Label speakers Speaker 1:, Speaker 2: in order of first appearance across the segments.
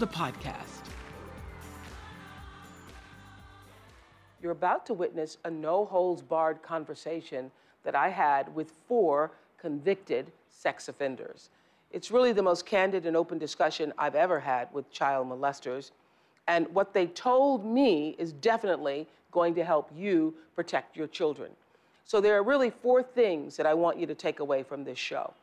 Speaker 1: the podcast. You're about to witness a no holds barred conversation that I had with four convicted sex offenders. It's really the most candid and open discussion I've ever had with child molesters. And what they told me is definitely going to help you protect your children. So there are really four things that I want you to take away from this show.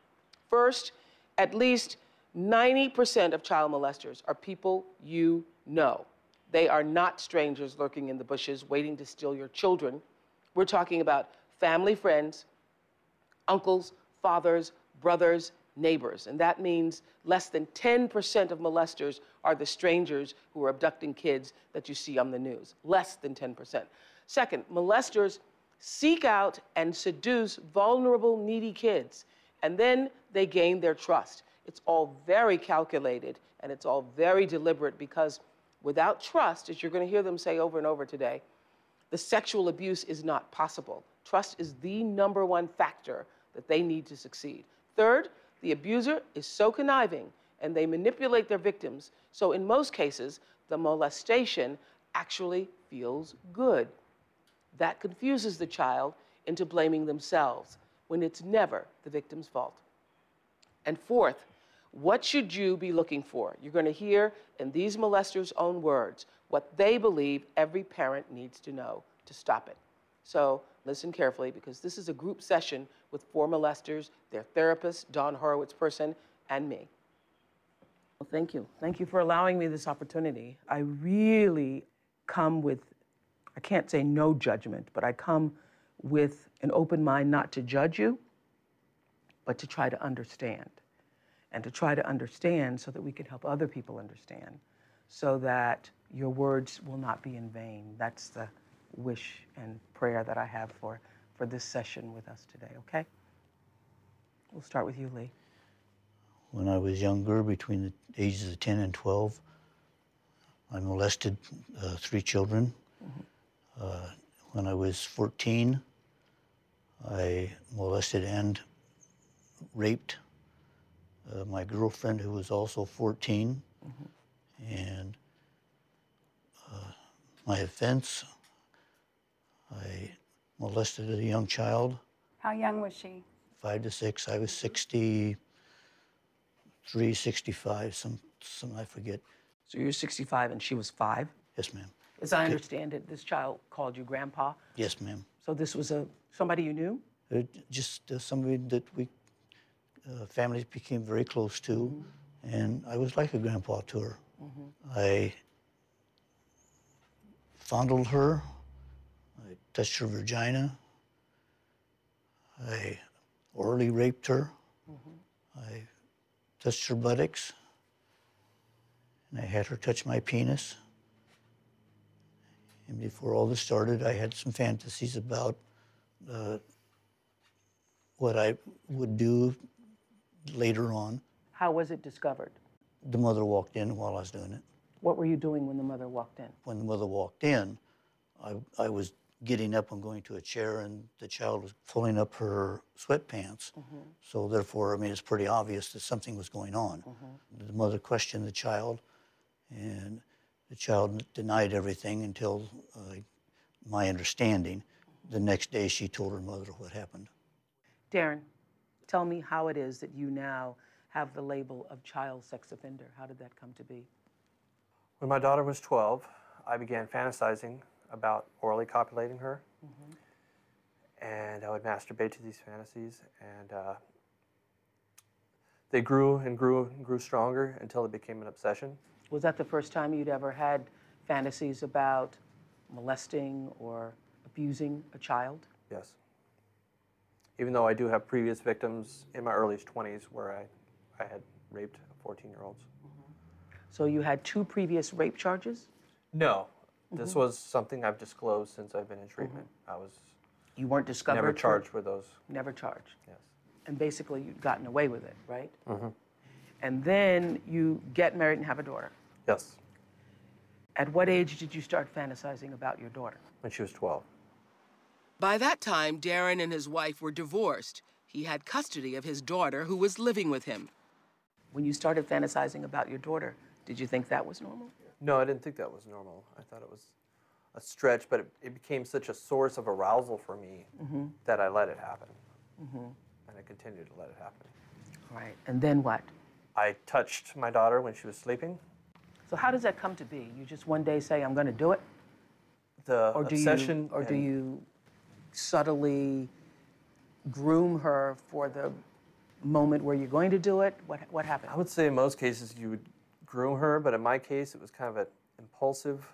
Speaker 1: First, at least 90% of child molesters are people you know. They are not strangers lurking in the bushes waiting to steal your children. We're talking about family friends, uncles, fathers, brothers, neighbors. And that means less than 10% of molesters are the strangers who are abducting kids that you see on the news. Less than 10%. Second, molesters seek out and seduce vulnerable, needy kids, and then they gain their trust. It's all very calculated and it's all very deliberate because without trust, as you're going to hear them say over and over today, the sexual abuse is not possible. Trust is the number one factor that they need to succeed. Third, the abuser is so conniving and they manipulate their victims, so in most cases, the molestation actually feels good. That confuses the child into blaming themselves when it's never the victim's fault. And fourth, what should you be looking for? You're going to hear in these molesters' own words what they believe every parent needs to know to stop it. So listen carefully because this is a group session with four molesters, their therapist, Don Horowitz person, and me. Well, thank you. Thank you for allowing me this opportunity. I really come with, I can't say no judgment, but I come with an open mind not to judge you, but to try to understand. And to try to understand so that we can help other people understand, so that your words will not be in vain. That's the wish and prayer that I have for, for this session with us today, okay? We'll start with you, Lee.
Speaker 2: When I was younger, between the ages of 10 and 12, I molested uh, three children. Uh, when I was 14, I molested and raped uh, my girlfriend, who was also 14. And uh, my offense, I molested a young child,
Speaker 3: How young was she?
Speaker 2: five to six. I was 63, 65, some, some I forget.
Speaker 1: So you're 65 and she was five.
Speaker 2: Yes, ma'am.
Speaker 1: As I understand it, this child called you grandpa.
Speaker 2: Yes, ma'am.
Speaker 1: So this was a somebody you knew?
Speaker 2: Uh, just uh, somebody that we uh, families became very close to, and I was like a grandpa to her. I fondled her, I touched her vagina, I orally raped her, I touched her buttocks, and I had her touch my penis. And before all this started, I had some fantasies about uh, what I would do later on.
Speaker 1: How was it discovered?
Speaker 2: The mother walked in while I was doing it.
Speaker 1: What were you doing when the mother walked in?
Speaker 2: When the mother walked in, I, I was getting up and going to a chair, and the child was pulling up her sweatpants. So therefore, I mean, it's pretty obvious that something was going on. The mother questioned the child, and the child denied everything until uh, my understanding. The next day, she told her mother what happened.
Speaker 1: Darren, tell me how it is that you now have the label of child sex offender. How did that come to be?
Speaker 4: When my daughter was 12, I began fantasizing
Speaker 3: about orally copulating her. And I would masturbate to these fantasies, and uh, they grew and grew and grew stronger until it became an obsession.
Speaker 1: Was that the first time you'd ever had fantasies about molesting or abusing a child?
Speaker 3: Yes. Even though I do have previous victims in my early 20s where I, I had raped 14 year olds. Mm-hmm.
Speaker 1: So you had two previous rape charges?
Speaker 3: No, this mm-hmm. was something I've disclosed since I've been in treatment. Mm-hmm. I was
Speaker 1: You weren't discovered?
Speaker 3: never charged with those.
Speaker 1: Never charged.
Speaker 3: Yes.
Speaker 1: And basically, you'd gotten away with it, right? Mm-hmm. And then you get married and have a daughter.
Speaker 3: Yes,
Speaker 1: At what age did you start fantasizing about your daughter?
Speaker 3: when she was 12.
Speaker 4: By that time, Darren and his wife were divorced. He had custody of his daughter, who was living with him.
Speaker 1: When you started fantasizing about your daughter, did you think that was normal?
Speaker 3: No, I didn't think that was normal. I thought it was a stretch, but it, it became such a source of arousal for me mm-hmm. that I let it happen. Mm-hmm. And I continued to let it happen.
Speaker 1: Right. And then what?
Speaker 3: I touched my daughter when she was sleeping.
Speaker 1: So how does that come to be? You just one day say, "I'm going to do it,"
Speaker 3: The
Speaker 1: or do
Speaker 3: obsession.
Speaker 1: you, or do you subtly groom her for the moment where you're going to do it? What what happened?
Speaker 3: I would say in most cases you would groom her, but in my case it was kind of an impulsive.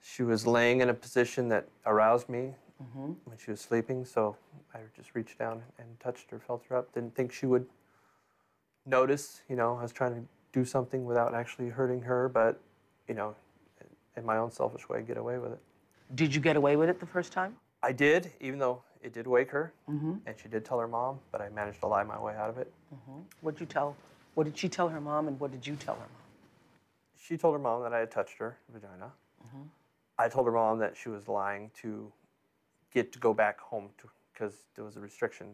Speaker 3: She was laying in a position that aroused me mm-hmm. when she was sleeping, so I just reached down and touched her, felt her up. Didn't think she would notice. You know, I was trying to do something without actually hurting her, but you know, in my own selfish way, get away with it.
Speaker 1: Did you get away with it the first time?
Speaker 3: I did, even though it did wake her, mm-hmm. and she did tell her mom, but I managed to lie my way out of it. Mm-hmm.
Speaker 1: What did you tell? What did she tell her mom, and what did you tell her mom?
Speaker 3: She told her mom that I had touched her vagina. Mm-hmm. I told her mom that she was lying to get to go back home because there was a restriction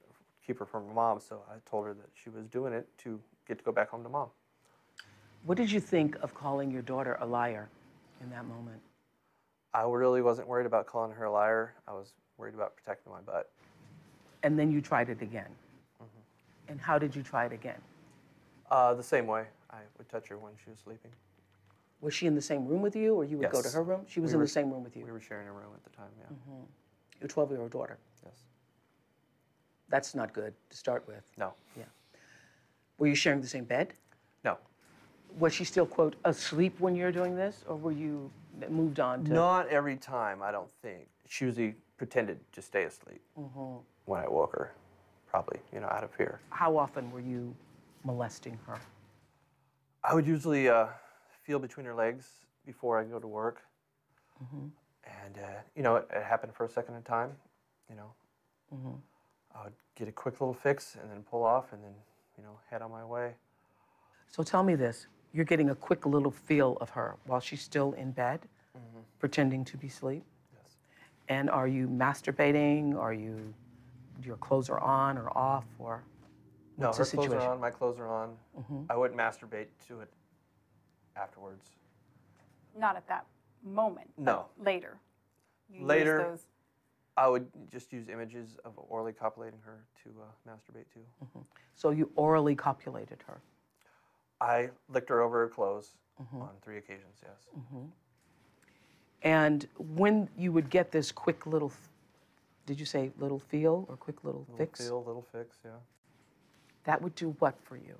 Speaker 3: to keep her from her mom. So I told her that she was doing it to get to go back home to mom.
Speaker 1: What did you think of calling your daughter a liar in that moment?
Speaker 3: I really wasn't worried about calling her a liar. I was worried about protecting my butt.
Speaker 1: And then you tried it again. And how did you try it again?
Speaker 3: Uh, the same way. I would touch her when she was sleeping.
Speaker 1: Was she in the same room with you, or you would go to her room? She was
Speaker 3: We
Speaker 1: in
Speaker 3: were-
Speaker 1: the same room with you.
Speaker 3: We were sharing a room at the time, yeah.
Speaker 1: Your 12-year-old daughter.
Speaker 3: Yes.
Speaker 1: That's not good to start with.
Speaker 3: No. Yeah.
Speaker 1: Were you sharing the same bed?
Speaker 3: No.
Speaker 1: Was she still quote asleep when you were doing this, or were you moved on to?
Speaker 3: Not every time, I don't think. She usually pretended to stay asleep when I woke her, probably, you know, out of fear.
Speaker 1: How often were you molesting her?
Speaker 3: I would usually uh, feel between her legs before I go to work. And, uh, you know, it, it happened for a second at a time, you know. I would get a quick little fix and then pull off and then, you know, head on my way.
Speaker 1: So tell me this: you're getting a quick little feel of her while she's still in bed, mm-hmm. pretending to be asleep.
Speaker 3: Yes.
Speaker 1: And are you masturbating? Are you your clothes are on or off, or
Speaker 3: No, her
Speaker 1: the
Speaker 3: clothes are on, my clothes are on. Mm-hmm. I wouldn't masturbate to it afterwards.
Speaker 5: Not at that moment. but
Speaker 3: No.
Speaker 5: Later. You
Speaker 3: Later.
Speaker 5: those-
Speaker 3: I would just use images of orally copulating her to uh, masturbate to. Mm-hmm.
Speaker 1: so you orally copulated her?
Speaker 3: I licked her over her clothes on three occasions, yes.
Speaker 1: And when you would get this quick little, did you say little feel or quick little, fix?
Speaker 3: Little
Speaker 1: fix?
Speaker 3: feel, little fix, yeah.
Speaker 1: That would do what for you?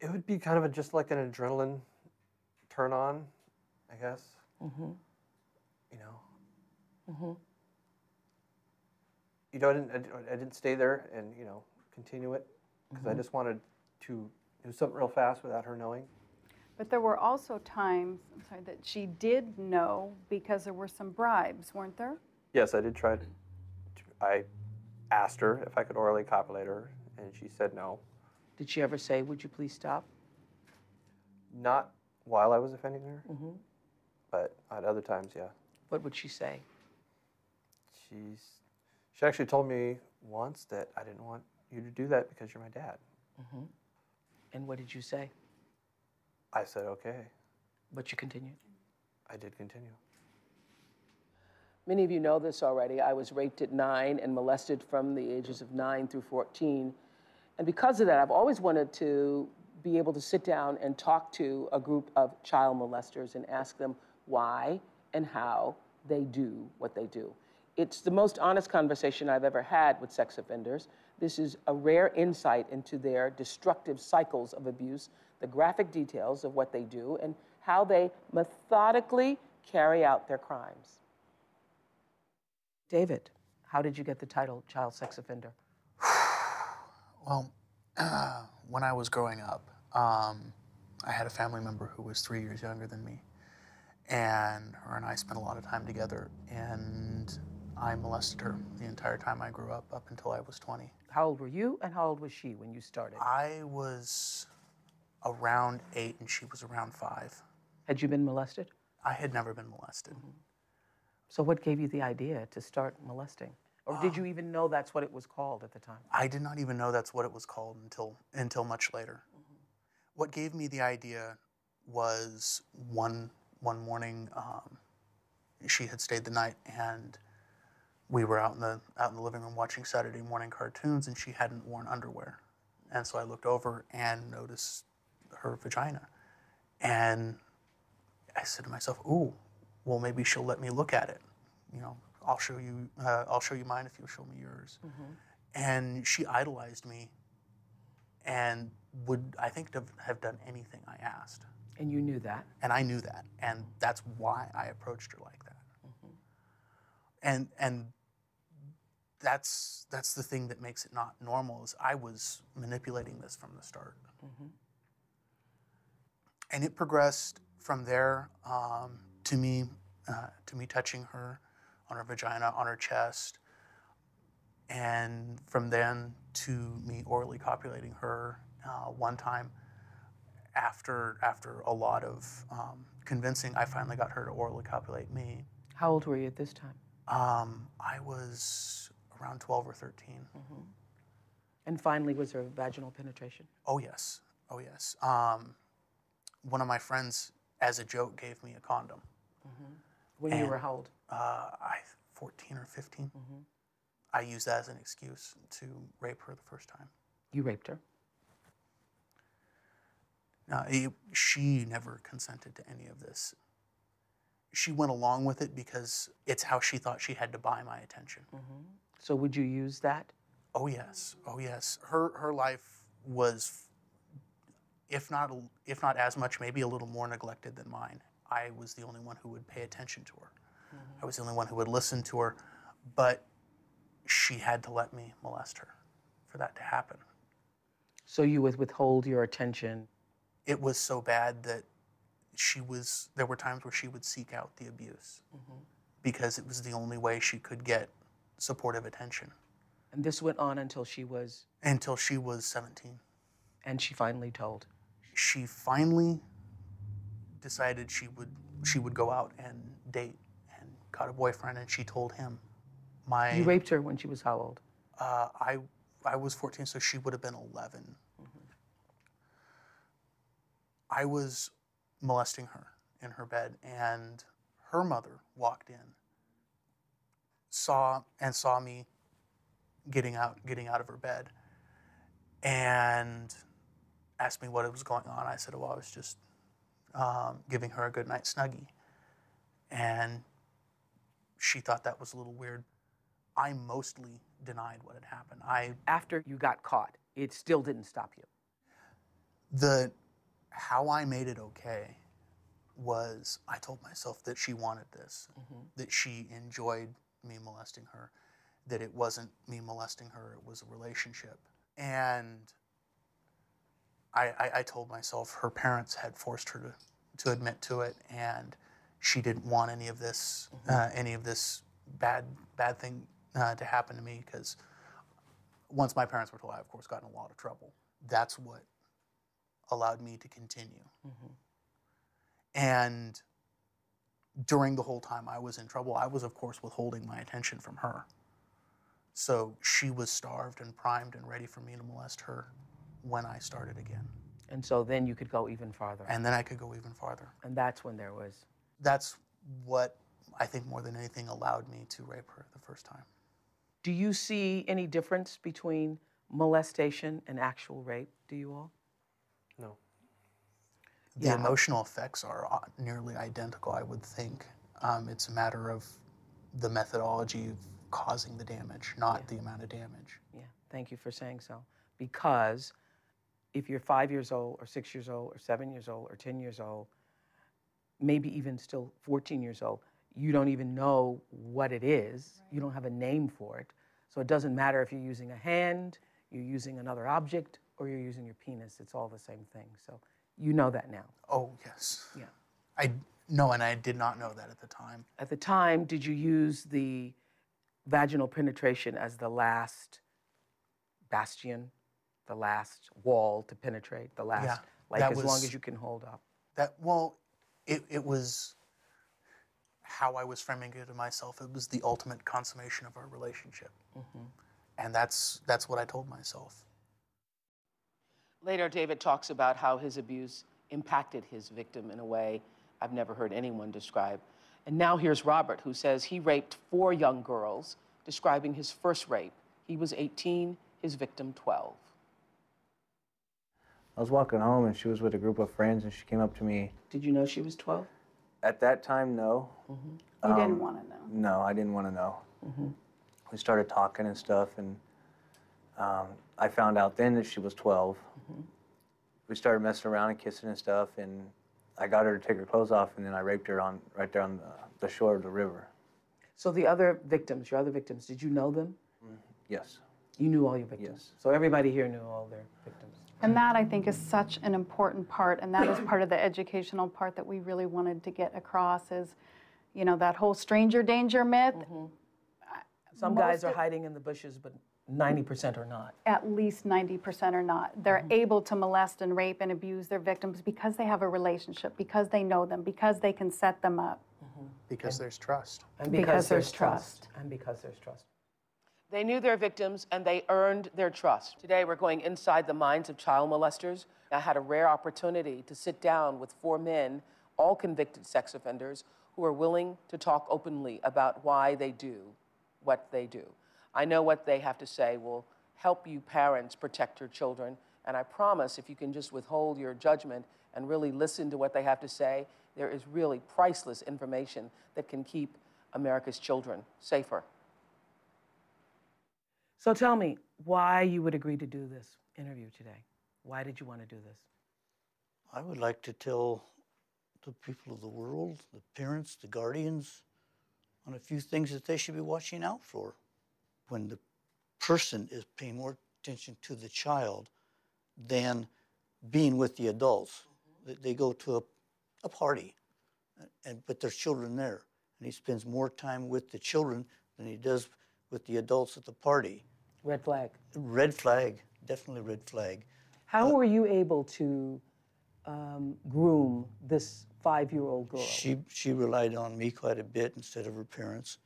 Speaker 3: It would be kind of a, just like an adrenaline turn on, I guess.
Speaker 1: Mm-hmm.
Speaker 3: You know. You know, I didn't, I I didn't stay there and you know continue it because
Speaker 1: Mm-hmm.
Speaker 3: I just wanted to do something real fast without her knowing.
Speaker 5: But there were also times, I'm sorry, that she did know because there were some bribes, weren't there?
Speaker 3: Yes, I did try to. I asked her if I could orally copulate her, and she said no.
Speaker 1: Did she ever say, "Would you please stop"?
Speaker 3: Not while I was offending her,
Speaker 1: Mm-hmm.
Speaker 3: but at other times, yeah.
Speaker 1: What would she say?
Speaker 3: She's she actually told me once that I didn't want you to do that because you're my dad.
Speaker 1: And what did you say?
Speaker 3: I said okay.
Speaker 1: But you continued.
Speaker 3: I did continue.
Speaker 1: Many of you know this already. I was raped at nine and molested from the ages of nine through 14. And because of that, I've always wanted to be able to sit down and talk to a group of child molesters and ask them why and how they do what they do. It's the most honest conversation I've ever had with sex offenders. This is a rare insight into their destructive cycles of abuse, the graphic details of what they do, and how they methodically carry out their crimes. David, how did you get the title child sex offender?
Speaker 6: Well, uh, when I was growing up, um, I had a family member who was three years younger than me. And her and I spent a lot of time together. And I molested her the entire time I grew up, up until I was 20.
Speaker 1: How old were you and how old was she when you started?
Speaker 6: I was around eight and she was around five.
Speaker 1: Had you been molested?
Speaker 6: I had never been molested. Mm-hmm.
Speaker 1: So, what gave you the idea to start molesting? Or did you ah. even know that's what it was called at the time?
Speaker 6: I did not even know that's what it was called until until much later. Mm-hmm. What gave me the idea was one one morning. Um, she had stayed the night, and we were out in the out in the living room watching Saturday morning cartoons, and she hadn't worn underwear, and so I looked over and noticed her vagina, and I said to myself, "Ooh, well maybe she'll let me look at it, you know." I'll show you. Uh, I'll show you mine if you show me yours. And she idolized me, and would I think have, have done anything I asked.
Speaker 1: And you knew that.
Speaker 6: And I knew that, and that's why I approached her like that. And and that's that's the thing that makes it not normal is I was manipulating this from the start. And it progressed from there um, to me uh, to me touching her on her vagina, on her chest, and from then to me orally copulating her uh, one time. After after a lot of um, convincing, I finally got her to orally copulate me.
Speaker 1: How old were you at this time?
Speaker 6: Um, I was around 12 or 13.
Speaker 1: And finally, was there vaginal penetration?
Speaker 6: Oh, yes. Oh, yes. Um, one of my friends, as a joke, gave me a condom.
Speaker 1: When you were how old?
Speaker 6: Uh, I 14 or 15. I used that as an excuse to rape her the first time.
Speaker 1: You raped her.
Speaker 6: Uh, it- she never consented to any of this. She went along with it because it's how she thought she had to buy my attention.
Speaker 1: So would you use that?
Speaker 6: Oh yes, oh yes. Her her life was, if not if not as much, maybe a little more neglected than mine. I was the only one who would pay attention to her. Mm-hmm. I was the only one who would listen to her, but she had to let me molest her for that to happen.
Speaker 1: So you would withhold your attention.
Speaker 6: It was so bad that she was. There were times where she would seek out the abuse mm-hmm. because it was the only way she could get supportive attention
Speaker 1: And this went on until she was,
Speaker 6: until she was 17.
Speaker 1: and she finally told.
Speaker 6: she finally decided she would she would go out and date and got a boyfriend and she told him my
Speaker 1: You raped her when she was how old?
Speaker 6: uh, I I was 14 so she would have been 11 I was molesting her in her bed and her mother walked in saw and saw me getting out getting out of her bed and asked me what was going on. I said, well, I was just um, giving her a good night snuggie. And she thought that was a little weird. I mostly denied what had happened. I
Speaker 1: After you got caught, it still didn't stop you.
Speaker 6: the how I made it okay was I told myself that she wanted this, that she enjoyed me molesting her, that it wasn't me molesting her, it was a relationship. And I, I, I told myself her parents had forced her to, to admit to it, and she didn't want any of this, uh, any of this bad bad thing uh, to happen to me because once my parents were told, I of course got in a lot of trouble. That's what allowed me to continue. And during the whole time I was in trouble, I was, of course, withholding my attention from her. So she was starved and primed and ready for me to molest her when I started again.
Speaker 1: And so then you could go even farther.
Speaker 6: And then I could go even farther.
Speaker 1: And that's when there was.
Speaker 6: That's what I think more than anything allowed me to rape her the first time.
Speaker 1: Do you see any difference between molestation and actual rape? Do you all?
Speaker 6: The
Speaker 1: Yeah.
Speaker 6: emotional effects are uh, nearly identical, I would think. Um, it's a matter of the methodology of causing the damage, not the amount of damage.
Speaker 1: Yeah, thank you for saying so. Because if you're five years old, or six years old, or seven years old, or 10 years old, maybe even still 14 years old, you don't even know what it is. You don't have a name for it. So it doesn't matter if you're using a hand, you're using another object, or you're using your penis. It's all the same thing. So you know that now.
Speaker 6: Oh, yes.
Speaker 1: Yeah.
Speaker 6: I no, and I did not know that at the time.
Speaker 1: At the time, did you use the vaginal penetration as the last bastion, the last wall to penetrate, the last,
Speaker 6: Yeah,
Speaker 1: like as long as you can hold up?
Speaker 6: That well, it, it was how I was framing it to myself. It was the ultimate consummation of our relationship, mm-hmm. and that's that's what I told myself.
Speaker 1: Later, David talks about how his abuse impacted his victim in a way I've never heard anyone describe. And now here's Robert, who says he raped four young girls, describing his first rape. He was 18, his victim 12.
Speaker 7: I was walking home and she was with a group of friends and she came up to me.
Speaker 1: Did you know she was 12?
Speaker 7: At that time, no.
Speaker 5: You didn't
Speaker 7: Um,
Speaker 5: want to know.
Speaker 7: No, I didn't want to know. We started talking and stuff, and um, I found out then that she was 12. Mm-hmm. We started messing around and kissing and stuff, and I got her to take her clothes off, and then I raped her on right there on the, the shore of the river.
Speaker 1: So the other victims, your other victims, did you know them? Mm-hmm.
Speaker 7: Yes.
Speaker 1: You knew all your victims.
Speaker 7: Yes.
Speaker 1: So everybody here knew all their victims.
Speaker 5: And that I think is such an important part, and that is part of the educational part that we really wanted to get across is, you know, that whole stranger danger myth. Mm-hmm.
Speaker 1: Some
Speaker 5: Most
Speaker 1: guys are
Speaker 5: of-
Speaker 1: hiding in the bushes, but 90% are not.
Speaker 5: At least 90% are not. They're mm-hmm. able to molest and rape and abuse their victims because they have a relationship, because they know them, because they can set them up. Mm-hmm.
Speaker 6: Because there's trust.
Speaker 1: And
Speaker 5: Because there's trust.
Speaker 1: And because there's trust. They knew their victims and they earned their trust. Today, we're going inside the minds of child molesters. I had a rare opportunity to sit down with four men, all convicted sex offenders, who are willing to talk openly about why they do what they do. I know what they have to say will help you parents protect your children. And I promise if you can just withhold your judgment and really listen to what they have to say, there is really priceless information that can keep America's children safer. So tell me why you would agree to do this interview today. Why did you want to do this?
Speaker 2: I would like to tell the people of the world, the parents, the guardians, on a few things that they should be watching out for. When the person is paying more attention to the child than being with the adults. They- They go to a, a party, uh, and but there's children there, and he spends more time with the children than he does with the adults at the party.
Speaker 1: Red flag.
Speaker 2: Red flag, definitely red flag.
Speaker 1: How were you able to um, groom this five year old girl?
Speaker 2: She she relied on me quite a bit instead of her parents,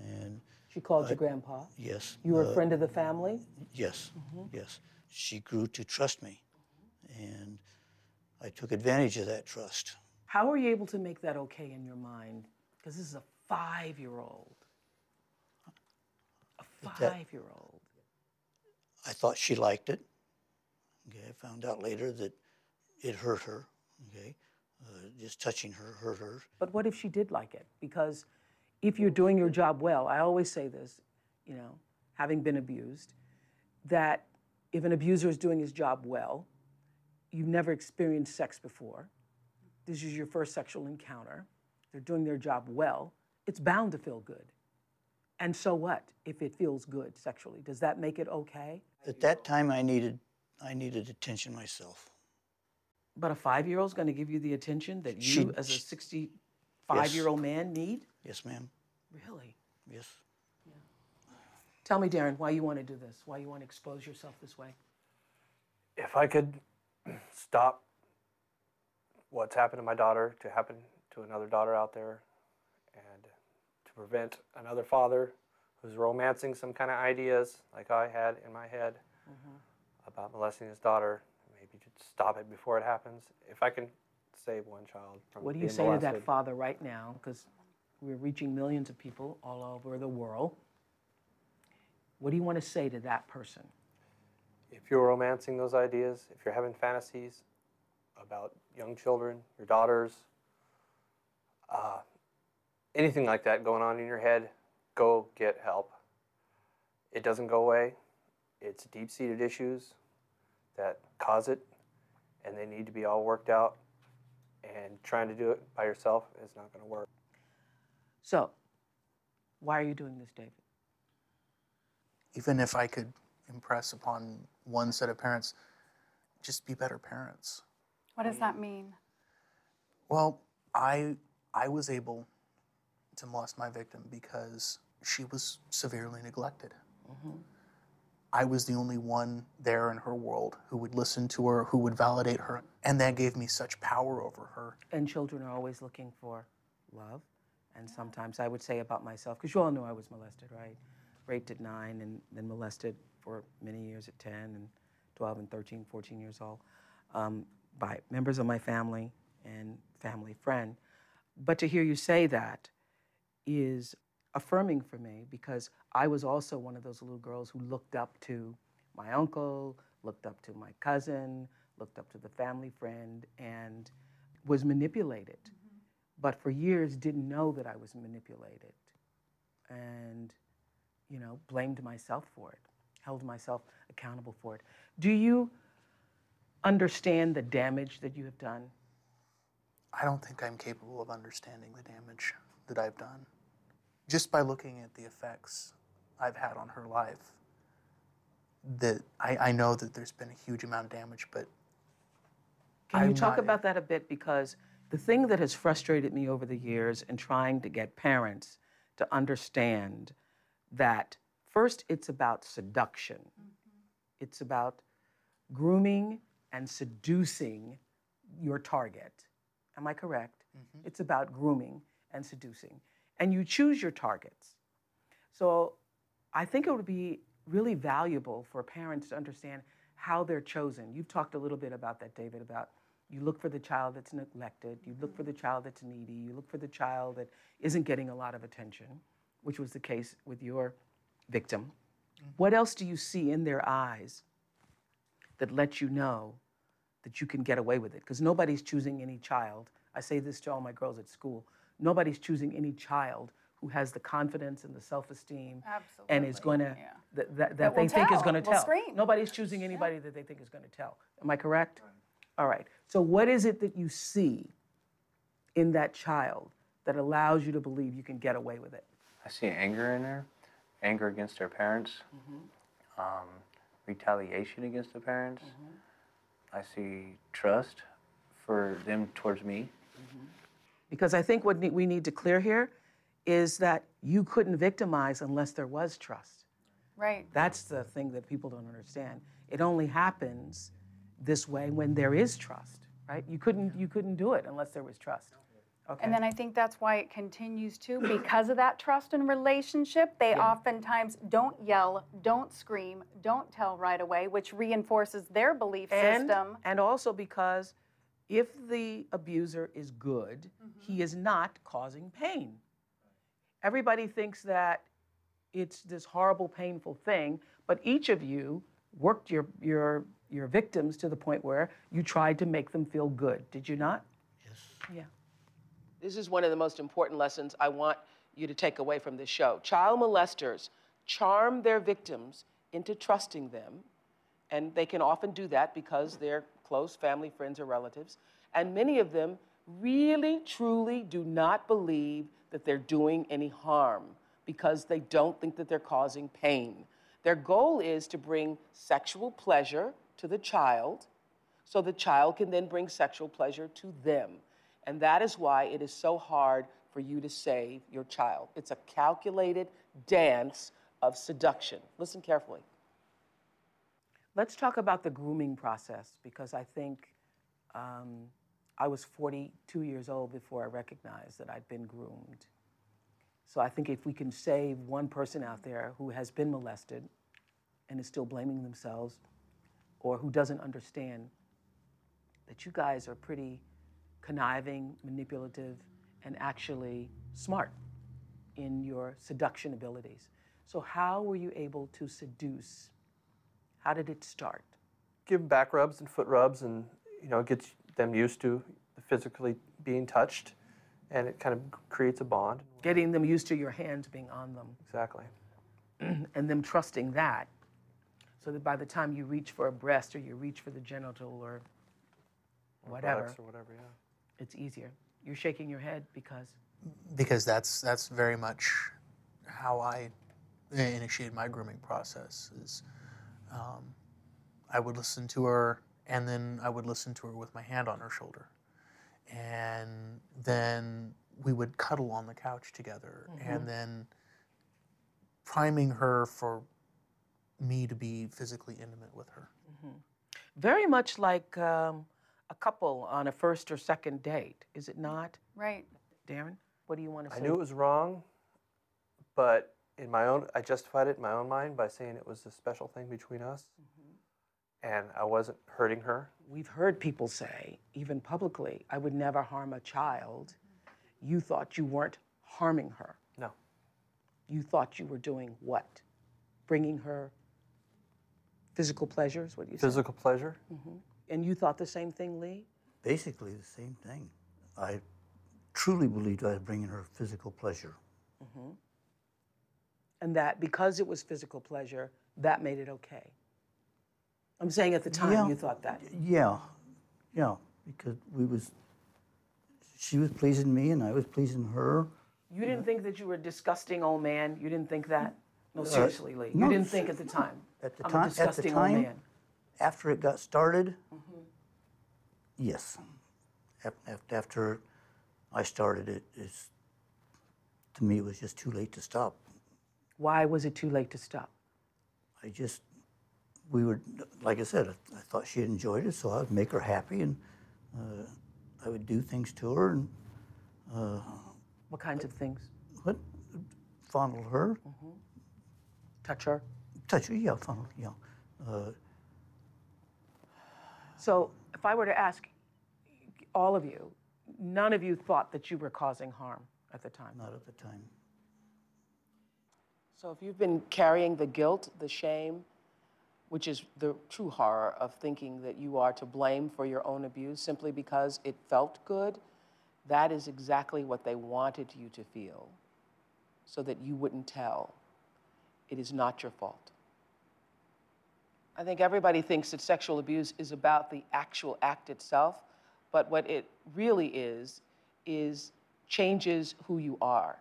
Speaker 2: and
Speaker 1: She called you grandpa.
Speaker 2: yes,
Speaker 1: You were
Speaker 2: uh,
Speaker 1: a friend of the family.
Speaker 2: Yes, yes. She grew to trust me, and I took advantage of that trust.
Speaker 1: How were you able to make that okay in your mind? Because this is a five year old. A five year old.
Speaker 2: I thought she liked it. Okay, I found out later that it hurt her. Okay, uh, just touching her hurt her.
Speaker 1: But what if she did like it? Because if you're doing your job well, I always say this, you know, having been abused, that if an abuser is doing his job well, you've never experienced sex before, this is your first sexual encounter, they're doing their job well, it's bound to feel good. And so what if it feels good sexually? Does that make it okay?
Speaker 2: At that time, I needed I needed attention myself.
Speaker 1: But a five year old's going to give you the attention that
Speaker 2: She-
Speaker 1: you, as a 65 year old man, need?
Speaker 2: Yes, ma'am.
Speaker 1: Really?
Speaker 2: Yes. Yeah.
Speaker 1: Tell me, Darren, why you want to do this? Why you want to expose yourself this way?
Speaker 3: If I could stop what's happened to my daughter to happen to another daughter out there, and to prevent another father who's romancing some kind of ideas like I had in my head mm-hmm. about molesting his daughter, maybe to stop it before it happens. If I can save one child from
Speaker 1: What do you
Speaker 3: being
Speaker 1: say to that father right now? Because we're reaching millions of people all over the world. What do you want to say to that person?
Speaker 3: if you're romancing those ideas, if you're having fantasies about young children, your daughters, uh, anything like that going on in your head, go get help. It doesn't go away. It's deep seated issues that cause it, and they need to be all worked out. And trying to do it by yourself is not going to work.
Speaker 1: So, why are you doing this, David?
Speaker 6: Even if I could impress upon one set of parents, just be better parents.
Speaker 5: What does that mean?
Speaker 6: Well, I I was able to molest my victim because she was severely neglected. Mm-hmm. I was the only one there in her world who would listen to her, who would validate her, and that gave me such power over her.
Speaker 1: And children are always looking for love. And sometimes I would say about myself, because you all know I was molested, right? Raped at nine and then molested for many years at 10 and 12 and 13, 14 years old um, by members of my family and family friend. But to hear you say that is affirming for me because I was also one of those little girls who looked up to my uncle, looked up to my cousin, looked up to the family friend, and was manipulated. But for years didn't know that I was manipulated and, you know, blamed myself for it, held myself accountable for it. Do you understand the damage that you have done?
Speaker 6: I don't think I'm capable of understanding the damage that I've done. Just by looking at the effects I've had on her life, that I, I know that there's been a huge amount of damage, but
Speaker 1: Can you
Speaker 6: I'm
Speaker 1: talk
Speaker 6: not-
Speaker 1: about that a bit? Because the thing that has frustrated me over the years in trying to get parents to understand that first it's about seduction, mm-hmm. it's about grooming and seducing your target. Am I correct? Mm-hmm. It's about grooming and seducing. And you choose your targets. So I think it would be really valuable for parents to understand how they're chosen. You've talked a little bit about that, David, about you look for the child that's neglected, you look for the child that's needy, you look for the child that isn't getting a lot of attention, which was the case with your victim. Mm-hmm. What else do you see in their eyes that lets you know that you can get away with it? Because nobody's choosing any child. I say this to all my girls at school. Nobody's choosing any child who has the confidence and the self-esteem and is going to
Speaker 5: yeah.
Speaker 1: that, that, that,
Speaker 5: That
Speaker 1: they think is going to tell.
Speaker 5: scream.
Speaker 1: Nobody's choosing anybody that they think is going to tell. Am I correct? All right. So what is it that you see in that child that allows you to believe you can get away with it?
Speaker 7: I see anger in there, anger against their parents, mm-hmm. um, retaliation against the parents. Mm-hmm. I see trust for them towards me. Mm-hmm.
Speaker 1: Because I think what we need to clear here is that you couldn't victimize unless there was trust.
Speaker 5: Right.
Speaker 1: That's the thing that people don't understand. It only happens this way when there is trust, right? You couldn't you couldn't do it unless there was trust. Okay.
Speaker 5: And then I think that's why it continues to, because of that trust and relationship, they oftentimes don't yell, don't scream, don't tell right away, which reinforces their belief
Speaker 1: and,
Speaker 5: system.
Speaker 1: and also because if the abuser is good, mm-hmm. he is not causing pain. Everybody thinks that it's this horrible, painful thing, but each of you worked your, your, your victims to the point where you tried to make them feel good. Did you not?
Speaker 2: Yes.
Speaker 1: Yeah. This is one of the most important lessons I want you to take away from this show. Child molesters charm their victims into trusting them, and they can often do that because they're close family, friends, or relatives. And many of them really, truly do not believe that they're doing any harm because they don't think that they're causing pain. Their goal is to bring sexual pleasure to the child so the child can then bring sexual pleasure to them. And that is why it is so hard for you to save your child. It's a calculated dance of seduction. Listen carefully. Let's talk about the grooming process because I think um, I was 42 years old before I recognized that I'd been groomed. So I think if we can save one person out there who has been molested and is still blaming themselves or who doesn't understand that you guys are pretty conniving, manipulative, and actually smart in your seduction abilities. So, how were you able to seduce? How did it start?
Speaker 3: Give 'em back rubs and foot rubs, and you know, gets them used to physically being touched, and it kind of creates a bond.
Speaker 1: Getting them used to your hands being on them
Speaker 3: Exactly.
Speaker 1: and them trusting that so that by the time you reach for a breast or you reach for the genital or whatever,
Speaker 3: Buttocks or whatever, yeah.
Speaker 1: it's easier. You're shaking your head because
Speaker 6: because that's that's very much how I initiated my grooming process. Is um, I would listen to her, and then I would listen to her with my hand on her shoulder, and then we would cuddle on the couch together, and then priming her for me to be physically intimate with her.
Speaker 1: very much like um, a couple on a first or second date, is it not?
Speaker 5: Right.
Speaker 1: Darren, what do you want to say?
Speaker 3: I knew it was wrong, but in my own, I justified it in my own mind by saying it was a special thing between us, and I wasn't hurting her.
Speaker 1: We've heard people say, even publicly, I would never harm a child. You thought you weren't harming her.
Speaker 3: No.
Speaker 1: You thought you were doing what? Bringing her physical pleasures? What do you say?
Speaker 3: Physical pleasure.
Speaker 1: And you thought the same thing, Lee?
Speaker 2: Basically the same thing. I truly believed I was bringing her physical pleasure.
Speaker 1: And that because it was physical pleasure, that made it okay. I'm saying at the time
Speaker 2: Yeah.
Speaker 1: you thought that.
Speaker 2: Yeah, yeah, because we was, she was pleasing me and I was pleasing her.
Speaker 1: You didn't think that you were a disgusting old man? You didn't think that? No, seriously, Lee. You
Speaker 2: Uh, no,
Speaker 1: didn't think at the time.
Speaker 2: At the
Speaker 1: I'm
Speaker 2: time, at the time, after it got started, mm-hmm. yes. Af- af- After I started it, it's, to me, it was just too late to stop.
Speaker 1: Why was it too late to stop?
Speaker 2: I just, we were, like I said, I, I thought she enjoyed it, so I would make her happy and uh, I would do things to her and uh,
Speaker 1: What kinds of things?
Speaker 2: what, fondle her, mm-hmm.
Speaker 1: Touch her?
Speaker 2: Touch her, yeah, fondle, yeah.
Speaker 1: So if I were to ask all of you, none of you thought that you were causing harm at the time.
Speaker 2: not at the time.
Speaker 1: So if you've been carrying the guilt, the shame, which is the true horror of thinking that you are to blame for your own abuse simply because it felt good, that is exactly what they wanted you to feel so that you wouldn't tell. It is not your fault. I think everybody thinks that sexual abuse is about the actual act itself, but what it really is, is changes who you are.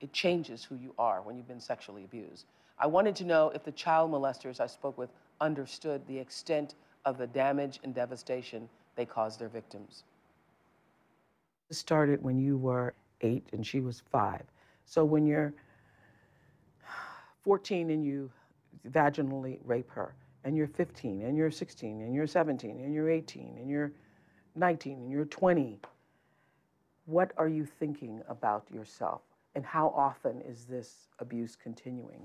Speaker 1: It changes who you are when you've been sexually abused. I wanted to know if the child molesters I spoke with understood the extent of the damage and devastation they caused their victims. It started when you were eight and she was five. So when you're 14 and you vaginally rape her, and you're 15, and you're 16, and you're 17, and you're 18, and you're 19, and you're 20, what are you thinking about yourself? And how often is this abuse continuing?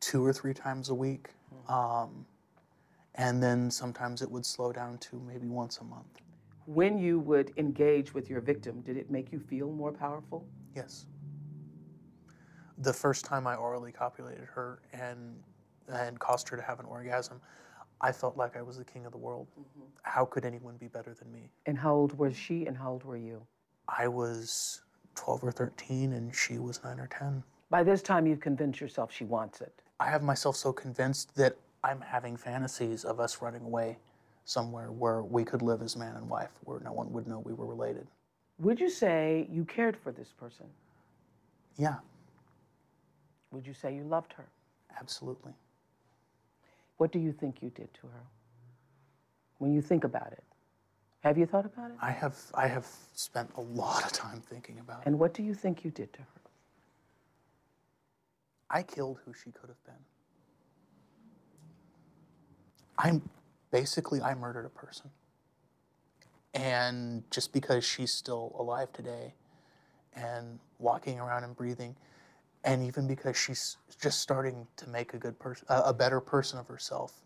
Speaker 6: two or three times a week. Um, and then sometimes it would slow down to maybe once a month.
Speaker 1: When you would engage with your victim, did it make you feel more powerful?
Speaker 6: Yes. The first time I orally copulated her and and caused her to have an orgasm, I felt like I was the king of the world. Mm-hmm. How could anyone be better than me?
Speaker 1: And how old was she and how old were you?
Speaker 6: I was 12 or 13 and she was 9 or 10.
Speaker 1: By this time, you've convinced yourself she wants it.
Speaker 6: I have myself so convinced that I'm having fantasies of us running away somewhere where we could live as man and wife, where no one would know we were related.
Speaker 1: Would you say you cared for this person?
Speaker 6: Yeah,
Speaker 1: Would you say you loved her?
Speaker 6: absolutely.
Speaker 1: What do you think you did to her? When you think about it, have you thought about it?
Speaker 6: I have I have spent a lot of time thinking about it.
Speaker 1: And what do you think you did to her?
Speaker 6: I killed who she could have been. I'm basically I murdered a person. And just because she's still alive today and walking around and breathing and even because she's just starting to make a good person a a better person of herself,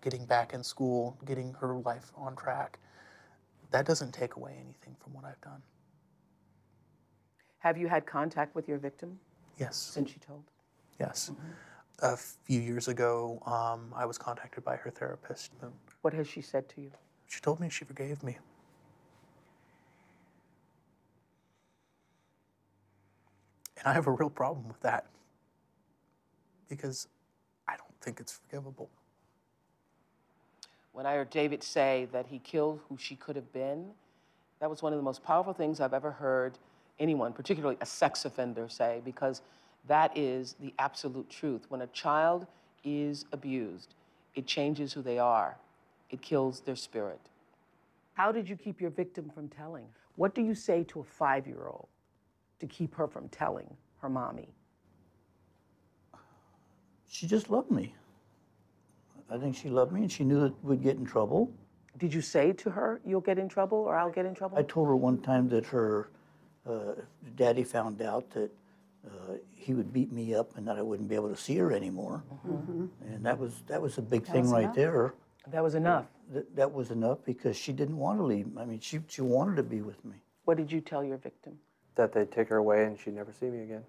Speaker 6: getting back in school, getting her life on track, that doesn't take away anything from what I've done.
Speaker 1: Have you had contact with your victim
Speaker 6: Yes.
Speaker 1: since she told?
Speaker 6: Yes. A few years ago, um, I was contacted by her therapist.
Speaker 1: What has she said to you?
Speaker 6: She told me she forgave me. And I have a real problem with that because I don't think it's forgivable.
Speaker 1: When I heard David say that he killed who she could have been, that was one of the most powerful things I've ever heard anyone, particularly a sex offender, say, because that is the absolute truth. When a child is abused, it changes who they are, it kills their spirit. How did you keep your victim from telling? What do you say to a five year old to keep her from telling her mommy?
Speaker 2: She just loved me. I think she loved me and she knew that we'd get in trouble.
Speaker 1: Did you say to her, you'll get in trouble or I'll get in trouble?
Speaker 2: I told her one time that her uh, daddy found out that uh, he would beat me up and that I wouldn't be able to see her anymore.
Speaker 1: Mm-hmm.
Speaker 2: And that was that was a big thing
Speaker 1: was
Speaker 2: right
Speaker 1: enough.
Speaker 2: there.
Speaker 1: That was enough.
Speaker 2: Th- that was enough because she didn't want to leave. I mean, she, she wanted to be with me.
Speaker 1: What did you tell your victim?
Speaker 3: That they'd take her away and she'd never see me again.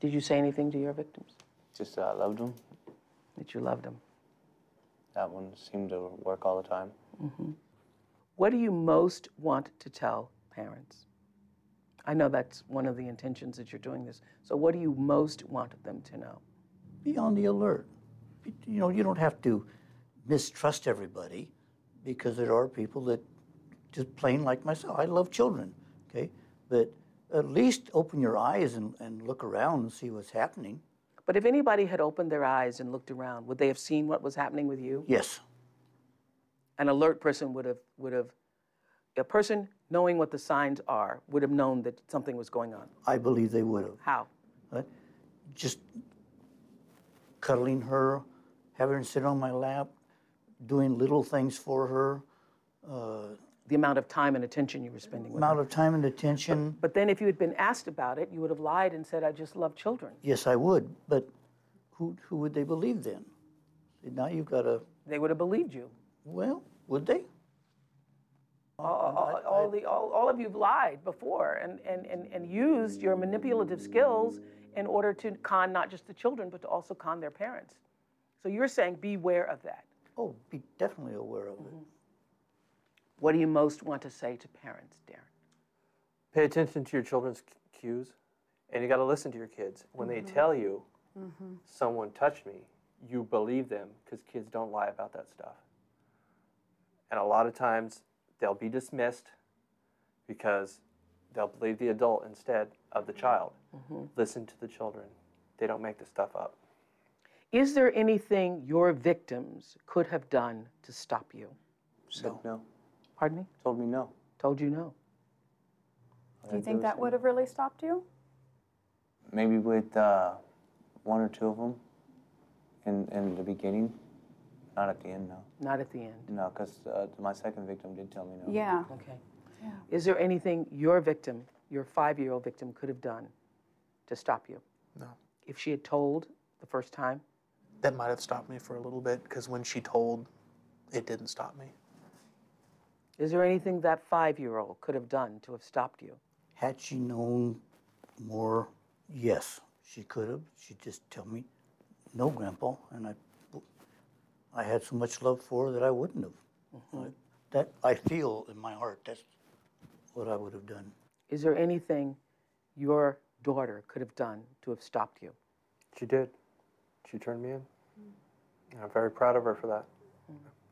Speaker 1: Did you say anything to your victims?
Speaker 7: Just that I loved them.
Speaker 1: That you loved them?
Speaker 7: That one seemed to work all the time. Mm-hmm.
Speaker 1: What do you most want to tell parents? I know that's one of the intentions that you're doing this. So, what do you most want them to know?
Speaker 2: Be on the alert. You know, you don't have to mistrust everybody because there are people that just plain like myself. I love children, okay? But at least open your eyes and, and look around and see what's happening.
Speaker 1: But if anybody had opened their eyes and looked around, would they have seen what was happening with you?
Speaker 2: Yes.
Speaker 1: An alert person would have, would have, a person knowing what the signs are would have known that something was going on.
Speaker 2: I believe they would have.
Speaker 1: How?
Speaker 2: Just cuddling her, having her sit on my lap, doing little things for her, uh,
Speaker 1: The amount of time and attention you were spending with
Speaker 2: amount of time and attention.
Speaker 1: But then if you had been asked about it, you would have lied and said, I just love children.
Speaker 2: Yes, I would, but who, who would they believe then? Now you've got to,
Speaker 1: They would have believed you.
Speaker 2: well, would they?
Speaker 1: all, all, all the, all, all of you've lied before and, and, and, and used your manipulative skills in order to con not just the children, but to also con their parents. So you're saying beware of that.
Speaker 2: Oh, be definitely aware of it. Mm-hmm.
Speaker 1: What do you most want to say to parents, Darren?
Speaker 3: Pay attention to your children's cues, and you got to listen to your kids. When they mm-hmm. tell you mm-hmm. someone touched me, you believe them because kids don't lie about that stuff. And a lot of times they'll be dismissed because they'll believe the adult instead of the child. Mm-hmm. Listen to the children. They don't make this stuff up.
Speaker 1: Is there anything your victims could have done to stop you?
Speaker 7: Said no.
Speaker 1: Pardon me?
Speaker 7: Told me no.
Speaker 1: Told you no.
Speaker 5: Do you think that would have really stopped you?
Speaker 7: Maybe with uh, one or two of them in, in the beginning. Not at the end, no.
Speaker 1: Not at the end.
Speaker 7: No, because uh, my second victim did tell me no.
Speaker 5: Yeah.
Speaker 1: Okay. Yeah. Is there anything your victim, your five year old victim, could have done to stop you?
Speaker 6: No.
Speaker 1: If she had told the first time?
Speaker 6: That might have stopped me for a little bit because when she told, it didn't stop me.
Speaker 1: Is there anything that five year old could have done to have stopped you?
Speaker 2: Had she known more, yes, she could have. She'd just tell me, no, Grandpa. And I, I had so much love for her that I wouldn't have. Mm-hmm. I- that I feel in my heart, that's what I would have done.
Speaker 1: Is there anything your daughter could have done to have stopped you?
Speaker 3: She did. She turned me in. And I'm very proud of her for that.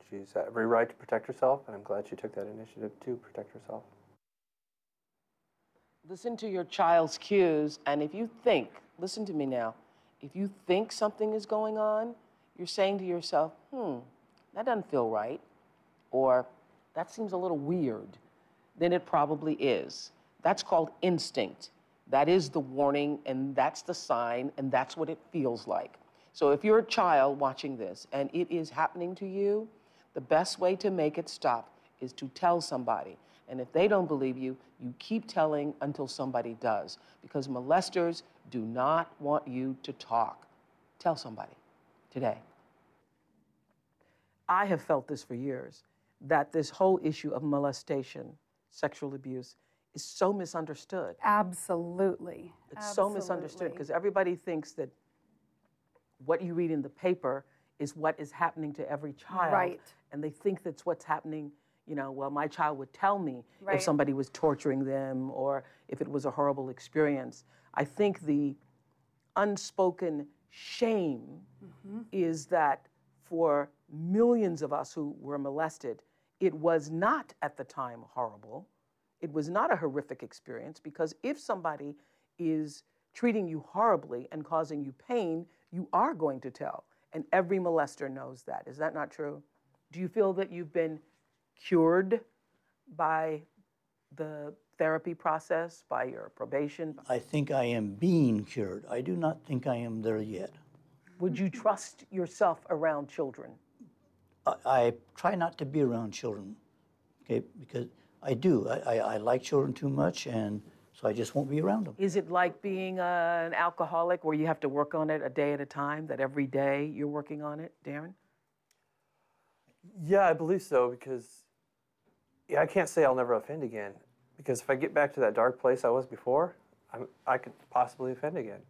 Speaker 3: She's had every right to protect herself, and I'm glad she took that initiative to protect herself.
Speaker 1: Listen to your child's cues, and if you think, listen to me now, if you think something is going on, you're saying to yourself, hmm, that doesn't feel right, or that seems a little weird, then it probably is. That's called instinct. That is the warning, and that's the sign, and that's what it feels like. So if you're a child watching this and it is happening to you, the best way to make it stop is to tell somebody. And if they don't believe you, you keep telling until somebody does. Because molesters do not want you to talk. Tell somebody today. I have felt this for years that this whole issue of molestation, sexual abuse, is so misunderstood.
Speaker 5: Absolutely.
Speaker 1: It's so misunderstood because everybody thinks that what you read in the paper is what is happening to every child.
Speaker 5: Right.
Speaker 1: And they think that's what's happening you know, well, my child would tell me
Speaker 5: Right.
Speaker 1: if somebody was torturing them or if it was a horrible experience. I think the unspoken shame mm-hmm. is that for millions of us who were molested, it was not at the time horrible. It was not a horrific experience because if somebody is treating you horribly and causing you pain, you are going to tell. And every molester knows that. Is that not true? Do you feel that you've been cured by the therapy process, by your probation?
Speaker 2: I think I am being cured. I do not think I am there yet.
Speaker 1: Would you trust yourself around children?
Speaker 2: I, I try not to be around children, okay, because I do. I, I, I like children too much, and so I just won't be around them.
Speaker 1: Is it like being uh, an alcoholic where you have to work on it a day at a time, that every day you're working on it, Darren?
Speaker 3: Yeah, I believe so because yeah, I can't say I'll never offend again because if I get back to that dark place I was before, I'm, I could possibly offend again.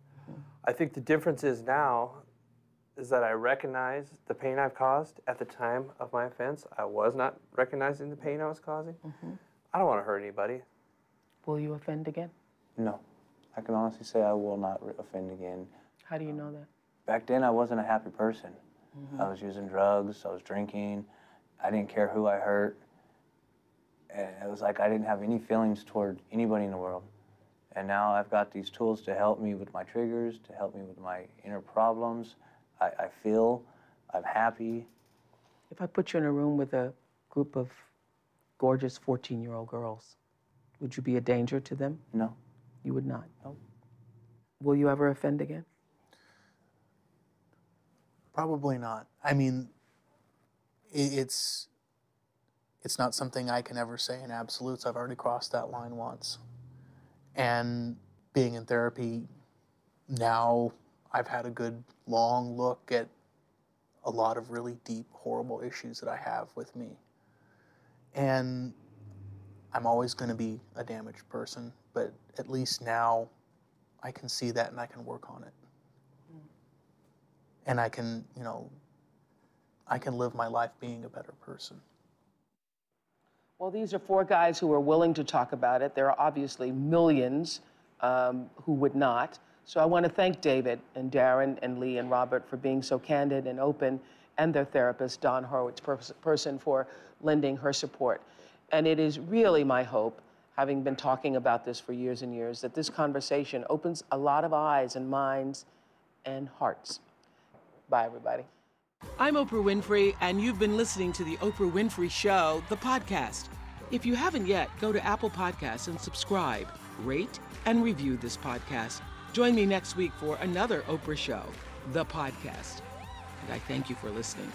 Speaker 3: I think the difference is now is that I recognize the pain I've caused at the time of my offense. I was not recognizing the pain I was causing. I don't want to hurt anybody.
Speaker 1: Will you offend again?
Speaker 7: No, I can honestly say I will not offend again.
Speaker 1: How do you know that?
Speaker 7: Back then, I wasn't a happy person. Mm-hmm. I was using drugs, I was drinking, I didn't care who I hurt. And it was like I didn't have any feelings toward anybody in the world. And now I've got these tools to help me with my triggers, to help me with my inner problems. I, I feel, I'm happy.
Speaker 1: If I put you in a room with a group of gorgeous 14 year old girls, would you be a danger to them?
Speaker 7: No.
Speaker 1: You would not? No. Will you ever offend again?
Speaker 6: Probably not. I mean, it's it's not something I can ever say in absolutes. I've already crossed that line once. And being in therapy now, I've had a good long look at a lot of really deep, horrible issues that I have with me. And I'm always going to be a damaged person, but at least now I can see that and I can work on it and I can, you know, I can live my life being a better person.
Speaker 1: Well, these are four guys who are willing to talk about it. There are obviously millions um, who would not. So I want to thank David and Darren and Lee and Robert for being so candid and open, and their therapist, Don Horowitz person, for lending her support. And it is really my hope, having been talking about this for years and years, that this conversation opens a lot of eyes and minds and hearts. Bye, everybody.
Speaker 4: I'm Oprah Winfrey, and you've been listening to The Oprah Winfrey Show, the podcast. If you haven't yet, go to Apple Podcasts and subscribe, rate, and review this podcast. Join me next week for another Oprah Show, the podcast. And I thank you for listening.